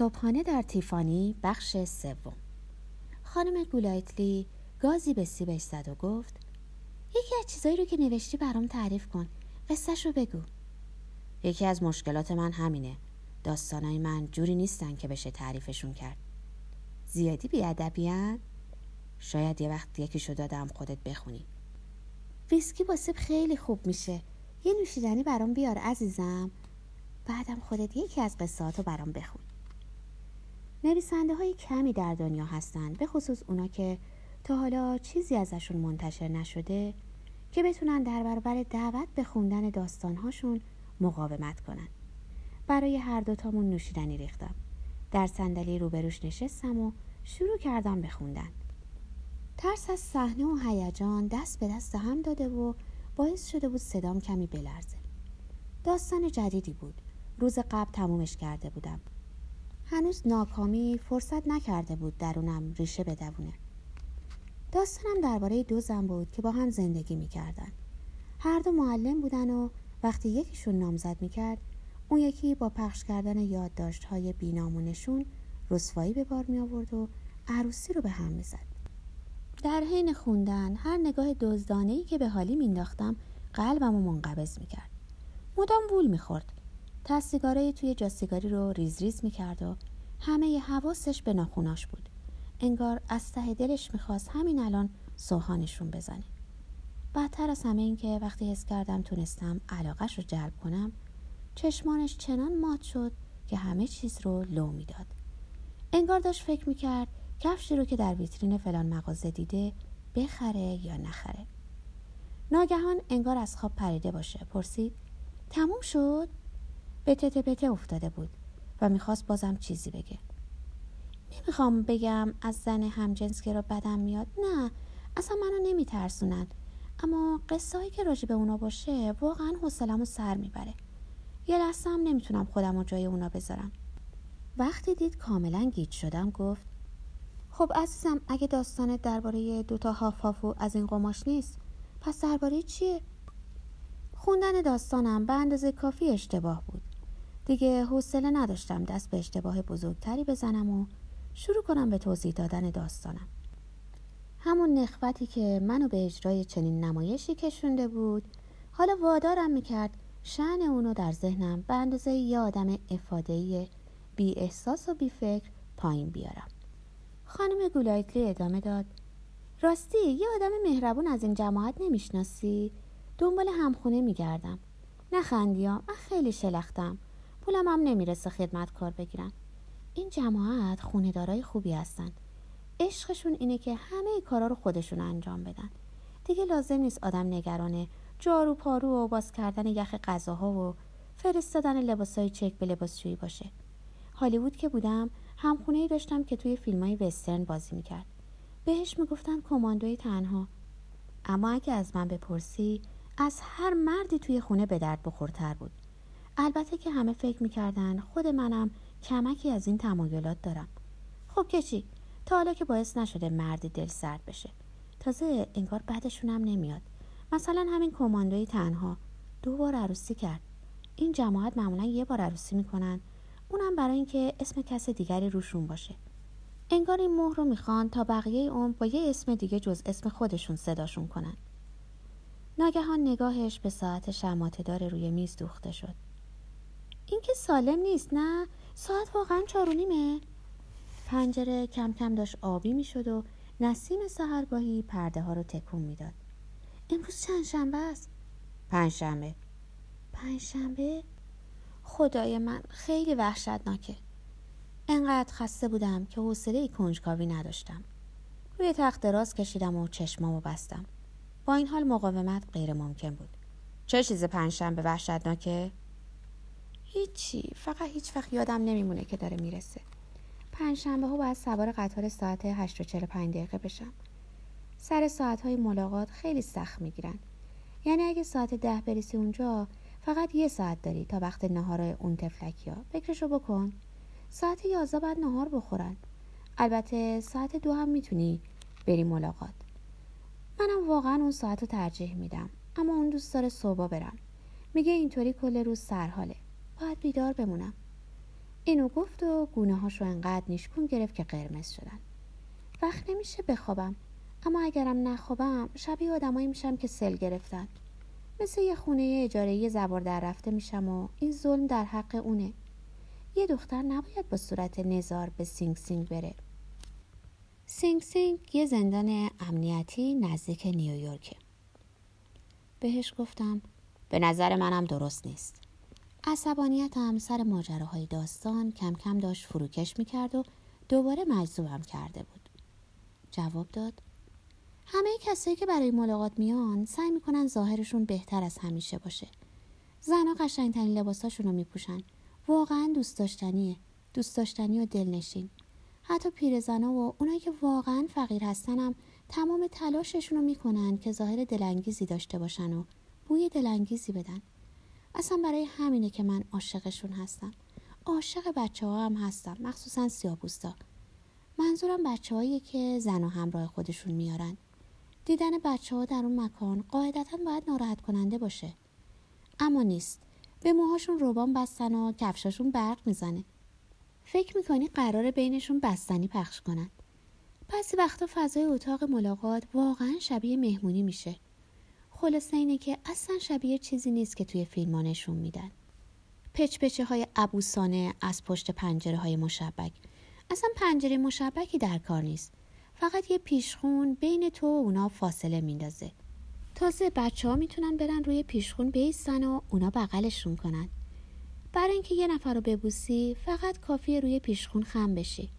صبحانه در تیفانی بخش سوم. خانم گولایتلی گازی به سیبش زد و گفت یکی از چیزایی رو که نوشتی برام تعریف کن. قصهش رو بگو. یکی از مشکلات من همینه. داستانای من جوری نیستن که بشه تعریفشون کرد. زیادی بیادبیان؟ شاید یه وقت یکیشو دادم خودت بخونی. ویسکی با سیب خیلی خوب میشه. یه نوشیدنی برام بیار عزیزم. بعدم خودت یکی از قصاتو برام بخون. نویسنده های کمی در دنیا هستند به خصوص اونا که تا حالا چیزی ازشون منتشر نشده که بتونن در برابر دعوت به خوندن داستانهاشون مقاومت کنن. برای هر دوتامون نوشیدنی ریختم. در صندلی روبروش نشستم و شروع کردم بخوندن ترس از صحنه و هیجان دست به دست هم داده و باعث شده بود صدام کمی بلرزه. داستان جدیدی بود. روز قبل تمومش کرده بودم. هنوز ناکامی فرصت نکرده بود درونم ریشه بدونه داستانم درباره دو زن بود که با هم زندگی می‌کردن. هر دو معلم بودن و وقتی یکیشون نامزد می‌کرد اون یکی با پخش کردن یادداشت های بینامونشون رسوایی به بار می آورد و عروسی رو به هم می‌زد. در حین خوندن هر نگاه دزدانه ای که به حالی مینداختم قلبم رو منقبض می‌کرد. مدام وول می‌خورد. تستیگاره توی جاسیگاری رو ریز ریز می‌کرد و همه حواسش به ناخوناش بود. انگار از ته دلش می‌خواست همین الان سوهانشون بزنه. بدتر از همه این که وقتی حس کردم تونستم علاقش رو جلب کنم چشمانش چنان مات شد که همه چیز رو لو می‌داد. انگار داشت فکر می‌کرد کفشی رو که در ویترین فلان مغازه دیده بخره یا نخره. ناگهان انگار از خواب پریده باشه. پرسید تموم شد؟ به تته پته افتاده بود. و می‌خواست بازم چیزی بگه. نمی‌خوام بگم از زن همجنس که را بدم میاد. نه اصلا منو نمیترسونن اما قصه هایی که راجع به اونا باشه واقعا حوصلمو سر می‌بره. یه لحظه هم نمی‌تونم خودم رو جای اونا بذارم. وقتی دید کاملا گیج شدم گفت خب عزیزم اگه داستانت درباره دوتا هافافو از این قماش نیست پس درباره چیه؟ خوندن داستانم به اندازه کافی اشتباه بود. دیگه حوصله نداشتم دست به اشتباه بزرگتری بزنم و شروع کنم به توضیح دادن داستانم. همون نخوتی که منو به اجرای چنین نمایشی کشونده بود حالا وادارم می‌کرد شعن اونو در ذهنم به اندازه یه آدم افادهی بی احساس و بی فکر پایین بیارم. خانم گولایتلی ادامه داد راستی یه آدم مهربون از این جماعت نمی‌شناسی؟ دنبال همخونه میگردم. نخندیا من خیلی شلختم. پولم هم نمی‌رسه خدمت کار بگیرم این جماعت خونه دارای خوبی هستن. عشقشون اینه که همه کارا رو خودشون انجام بدن. دیگه لازم نیست آدم نگرانه جارو پارو و باز کردن یخ غذاها و فرستادن لباسای چک به لباسشویی باشه. هالیوود که بودم همخونه ای داشتم که توی فیلم های وسترن بازی می‌کرد. بهش می‌گفتن کماندوی تنها. اما اگه از من بپرسی از هر مردی توی خونه به درد بخورتر بود. البته که همه فکر می‌کردن خود منم کمکی از این تمایلات دارم. خب که چی؟ تا حالا که باعث نشده مردی دل سرد بشه. تازه انگار بعدشونم نمیاد. مثلا همین کماندوی تنها دو بار عروسی کرد. این جماعت معمولا یه بار عروسی می‌کنن. اونم برای اینکه اسم کس دیگری روشون باشه. انگار این مهر رو می‌خوان تا بقیه عمر با یه اسم دیگه جز اسم خودشون صداشون کنن. ناگهان نگاهش به ساعت شماته روی میز دوخته شد. این که سالم نیست نه؟ ساعت واقعا چارونیمه پنجره کم کم داشت آبی می‌شد و نسیم سهرگاهی پرده ها رو تکون می‌داد. امروز چند شنبه است؟ پنجشنبه پنجشنبه خدای من خیلی وحشتناکه. انقدر خسته بودم که حوصله کنجکاوی نداشتم. روی تخت دراز کشیدم و چشمامو بستم. با این حال مقاومت غیر ممکن بود. چه چیز پنجشنبه وحشتناکه؟ هیچی فقط هیچ وقت یادم نمیمونه که داره می‌رسه. پنجشنبه ها باید سوار قطار ساعت 8 و 45 دقیقه بشم. سر ساعت های ملاقات خیلی سخت می‌گیرن. یعنی اگه ساعت ده بریسی اونجا فقط یه ساعت داری تا وقت نهار اون تفلکی ها فکرشو بکن. ساعت یازده بعد نهار بخورن. البته ساعت دو هم می‌تونی بری ملاقات. منم واقعا اون ساعت رو ترجیح میدم. اما اون دوست داره صبح برم. میگه اینطوری کل روز سرحاله. باید بیدار بمونم. اینو گفت و گونه هاش رو انقدر نیشکون گرفت که قرمز شدن. وقت نمیشه بخوابم. اما اگرم نخوابم شبیه آدمایی میشم که سل گرفتن. مثل یه خونه اجاره زوار در رفته میشم و این ظلم در حق اونه. یه دختر نباید با صورت نزار به سینگ سینگ بره. سینگ سینگ یه زندان امنیتی نزدیک نیویورکه. بهش گفتم به نظر منم درست نیست. عصبانیتم سر ماجراهای داستان کم کم داشت فروکش می‌کرد و دوباره مجذوبم کرده بود. جواب داد همه کسایی که برای ملاقات میان سعی می‌کنن ظاهرشون بهتر از همیشه باشه. زنها قشنگترین لباساشون رو میپوشن. واقعا دوست داشتنیه. دوست داشتنی و دلنشین. حتی پیرزنا و اونایی که واقعا فقیر هستنم تمام تلاششون رو می‌کنن که ظاهر دلانگیزی داشته باشن و بوی دلانگیزی بدن. اصلا برای همینه که من عاشقشون هستم. عاشق بچه ها هم هستم مخصوصا سیاپوستا. منظورم بچه که زن و همراه خودشون میارن. دیدن بچه ها در اون مکان قاعدتا باید ناراحت کننده باشه. اما نیست. به موهاشون روبان بستن و کفشاشون برق می‌زنه. فکر می‌کنی قرار بینشون بستنی پخش کنن. بعضی وقتا فضای اتاق ملاقات واقعا شبیه مهمونی میشه. خلاصه اینه که اصلا شبیه چیزی نیست که توی فیلم نشون میدن. پچپچه های عبوسانه از پشت پنجره های مشبک. اصلا پنجره مشبکی در کار نیست. فقط یه پیشخون بین تو و اونا فاصله میندازه. تازه بچه ها می‌تونن برن روی پیشخون بیستن و اونا بغلشون کنن. برای اینکه یه نفر رو ببوسی فقط کافیه روی پیشخون خم بشی.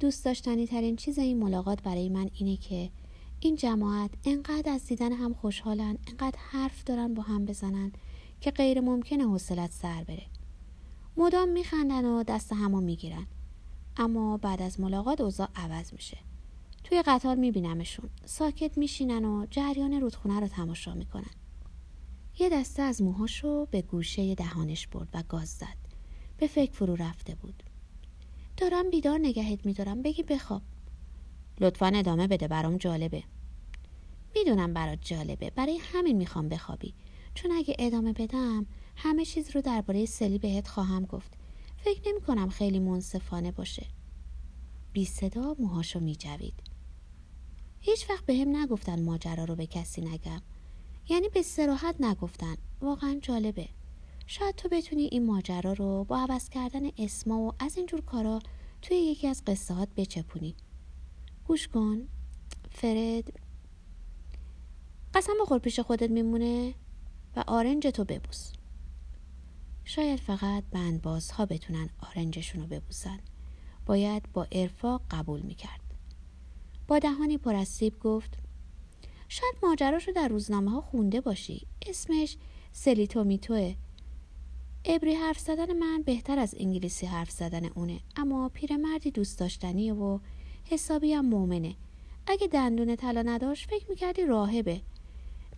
دوست داشتنی ترین چیز این ملاقات برای من اینه که این جماعت انقدر از دیدن هم خوشحالن انقدر حرف دارن با هم بزنن که غیر ممکنه حوصلت سر بره. مدام میخندن و دست همو می‌گیرن. اما بعد از ملاقات اوضاع عوض میشه. توی قطار میبینمشون. ساکت میشینن و جریان رودخونه رو تماشا می‌کنن. یه دسته از موهاش به گوشه دهانش برد و گاز زد. به فکر فرو رفته بود. دارم بیدار نگهت میدارم. بگی بخواب. لطفا ادامه بده برام جالبه. می‌دونم برات جالبه. برای همین می‌خوام بخوابی. چون اگه ادامه بدم همه چیز رو درباره سلی بهت خواهم گفت. فکر نمی کنم خیلی منصفانه باشه. بی صدا موهاشو میجوید. هیچ وقت به هم نگفتن ماجرا رو به کسی نگم. یعنی به سراحت نگفتن. واقعا جالبه. شاید تو بتونی این ماجرا رو با عوض کردن اسما و از اینجور کارا توی یکی از قصه هات بچپونی. گوش کن. فرد قسم بخور پیش خودت میمونه و آرنج تو ببوس. شاید فقط بندبازها بتونن آرنجشون رو ببوسن. باید با ارفاق قبول می‌کرد. با دهانی پر از سیب گفت شاید ماجراش رو در روزنامه ها خونده باشی. اسمش سلیتومیتوه ابری حرف زدن من بهتر از انگلیسی حرف زدن اونه اما پیرمردی دوست داشتنیه و حسابی هم مؤمنه. اگه دندون طلا نداشت فکر می‌کردی راهبه.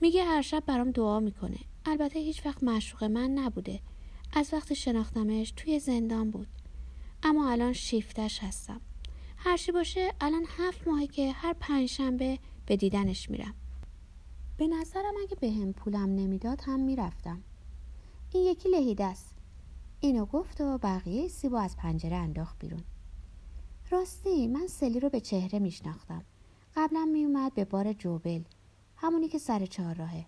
میگه هر شب برام دعا می‌کنه. البته هیچ وقت مشوق من نبوده. از وقت شناختمش توی زندان بود. اما الان شیفتش هستم. هرچی باشه الان هفت ماهه که هر پنجشنبه به دیدنش میرم. به نظرم اگه به هم پولم نمی‌داد هم می‌رفتم. این یکی لهیده است. اینو گفت و بقیه سیبو از پنجره انداخت بیرون. راستی من سلی رو به چهره میشناختم. قبلا میومد به بار جوبل. همونی که سر چهار راهه.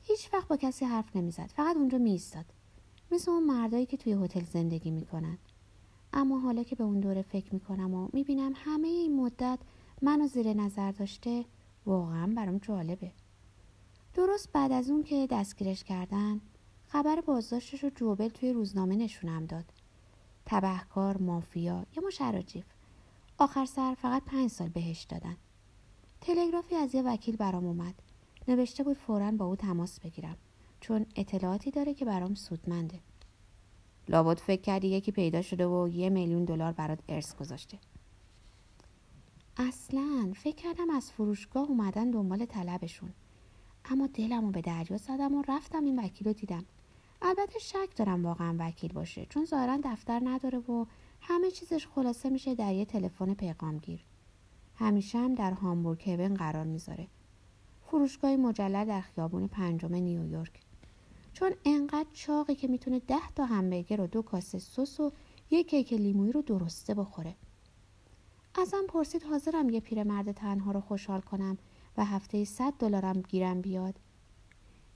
هیچ وقت با کسی حرف نمی‌زد. فقط اونجا میایستاد. مثل اون مردایی که توی هتل زندگی می‌کنن. اما حالا که به اون دوره فکر می‌کنم و می‌بینم همه این مدت منو زیر نظر داشته واقعا برام جالبه. درست بعد از اون که دستگیرش کردن خبر بازداشتش رو جوبل توی روزنامه نشونم داد. تبهکار مافیا یا مشراجیف آخر سر فقط پنج سال بهش دادن. تلگرافی از یه وکیل برام اومد. نوشته بود فورا با او تماس بگیرم چون اطلاعاتی داره که برام سودمنده. لابد فکر کردی یکی پیدا شده و یه میلیون دلار برات ارث گذاشته. اصلا فکر کردم از فروشگاه اومدن دنبال طلبشون. اما دلم رو به دریا زدم و رفتم این وکیل رو دیدم. البته شک دارم واقعا وکیل باشه چون ظاهرا دفتر نداره و همه چیزش خلاصه میشه در یه تلفن پیغامگیر. همیشه هم در هامبورگ هیون قرار می‌ذاره. فروشگاه مجلل در خیابون پنجم نیویورک. چون انقدر چاقی که می‌تونه ده تا همبرگر و دو کاسه سس و یک کیک لیمویی رو درسته بخوره. ازم پرسید حاضرم یه پیرمرد تنها رو خوشحال کنم و هفته صد دلارم گیرم بیاد.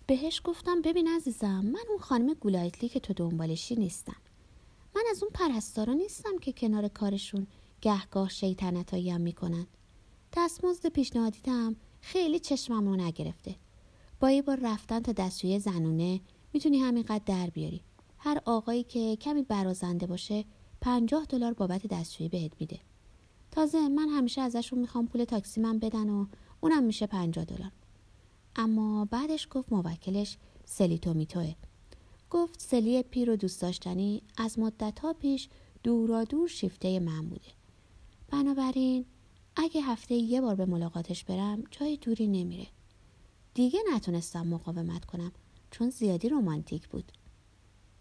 بهش گفتم ببین عزیزم من اون خانم گولایتلی که تو دنبالشی نیستم. من از اون پرستارا نیستم که کنار کارشون گهگاه شیطنتایی هم می‌کنن. دستمزد پیشنهادیتم خیلی چشمم رو نگرفته. با یه بار رفتن تا دستشوی زنونه می‌تونی همینقدر در بیاری. هر آقایی که کمی برازنده باشه پنجاه دلار بابت دستشویی بهت میده. تازه من همیشه ازشون می‌خوام پول تاکسی من بدن و اونم میشه پنجاه دلار. اما بعدش گفت موکلش سلیتو میتوه گفت سلی پیر و دوست داشتنی از مدت ها پیش دورا دور شیفته من بوده. بنابراین اگه هفته یه بار به ملاقاتش برم جای دوری نمیره. دیگه نتونستم مقاومت کنم چون زیادی رومانتیک بود.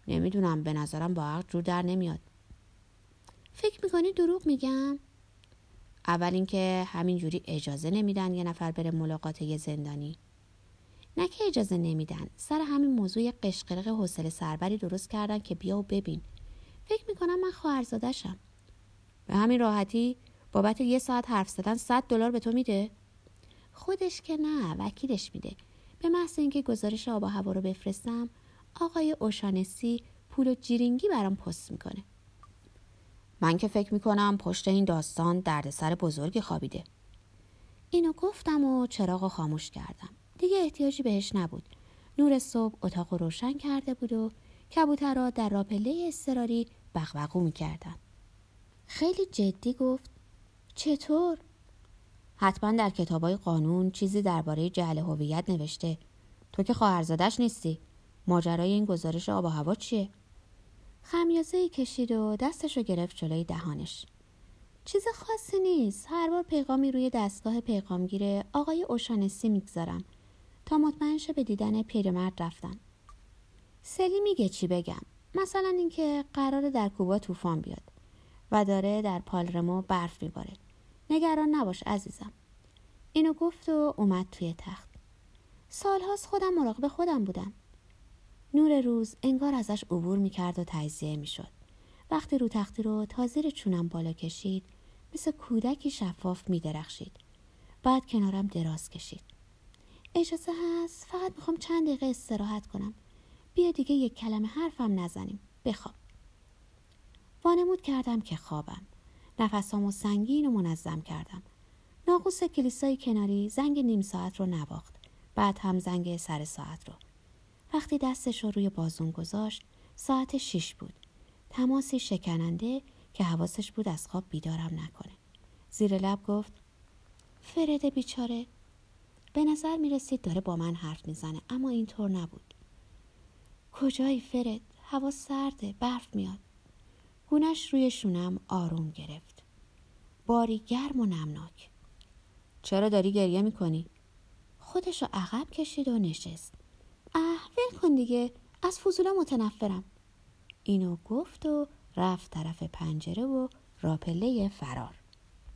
نمی‌دونم به نظرم با عقل جور در نمیاد. فکر می‌کنی دروغ میگم؟ اول اینکه همینجوری اجازه نمیدن یه نفر بره ملاقات یه زندانی. نه که اجازه نمیدن. سر همین موضوع یه قشقرق حوصله سربری درست کردن که بیا و ببین. فکر می‌کنم من خواهرزادشم به همین راحتی بابت یه ساعت حرف زدن صد دلار به تو میده؟ خودش که نه وکیلش میده. به محض اینکه گزارش آب و هوا رو بفرستم آقای اوشانسی پول و جیرینگی برام پست می‌کنه. من که فکر می‌کنم پشت این داستان دردسر بزرگی خوابیده. اینو گفتم و چراغ خاموش کردم. دیگه احتیاجی بهش نبود. نور صبح اتاق روشن کرده بود و کبوترها در راپله استراری بغبغو می‌کردن. خیلی جدی گفت چطور؟ حتما در کتابای قانون چیزی درباره جهل هویت نوشته. تو که خواهرزادش نیستی. ماجرای این گزارش آب و هوا چیه؟ خمیازه ای کشید و دستش رو گرفت جلوی دهانش. چیز خاصی نیست. هر بار پیغامی روی دستگاه پیغامگیر آقای اوشانسی می‌گذارم. تا مطمئن شه به دیدن پیرمرد رفتن. سلی میگه چی بگم. مثلا اینکه قراره در کوبا طوفان بیاد و داره در پالرمو برف میباره. نگران نباش عزیزم. اینو گفت و اومد توی تخت. سالهاست خودم مراقب خودم بودم. نور روز انگار ازش عبور می‌کرد و تجزیه می‌شد. وقتی رو تختی رو تا زیر چونم بالا کشید مثل کودکی شفاف میدرخشید. بعد کنارم دراز کشید. اجازه هست؟ فقط می‌خوام چند دقیقه استراحت کنم. بیا دیگه یک کلمه حرفم نزنیم. بخواب. وانمود کردم که خوابم. نفسامو سنگین و منظم کردم. ناقوس کلیسای کناری زنگ نیم ساعت رو نواخت. بعد هم زنگ سر ساعت رو. وقتی دستش رو روی بازون گذاشت ساعت شیش بود. تماسی شکننده که حواسش بود از خواب بیدارم نکنه. زیر لب گفت فرده بیچاره به نظر می رسید داره با من حرف می‌زنه اما اینطور نبود. کجایی فرد؟ هوا سرده برف میاد. گونش روی شونم آروم گرفت. باری گرم و نمناک. چرا داری گریه می‌کنی؟ خودش رو عقب کشید و نشست. اه ول کن دیگه از فضولا متنفرم. اینو گفت و رفت طرف پنجره و راپله فرار.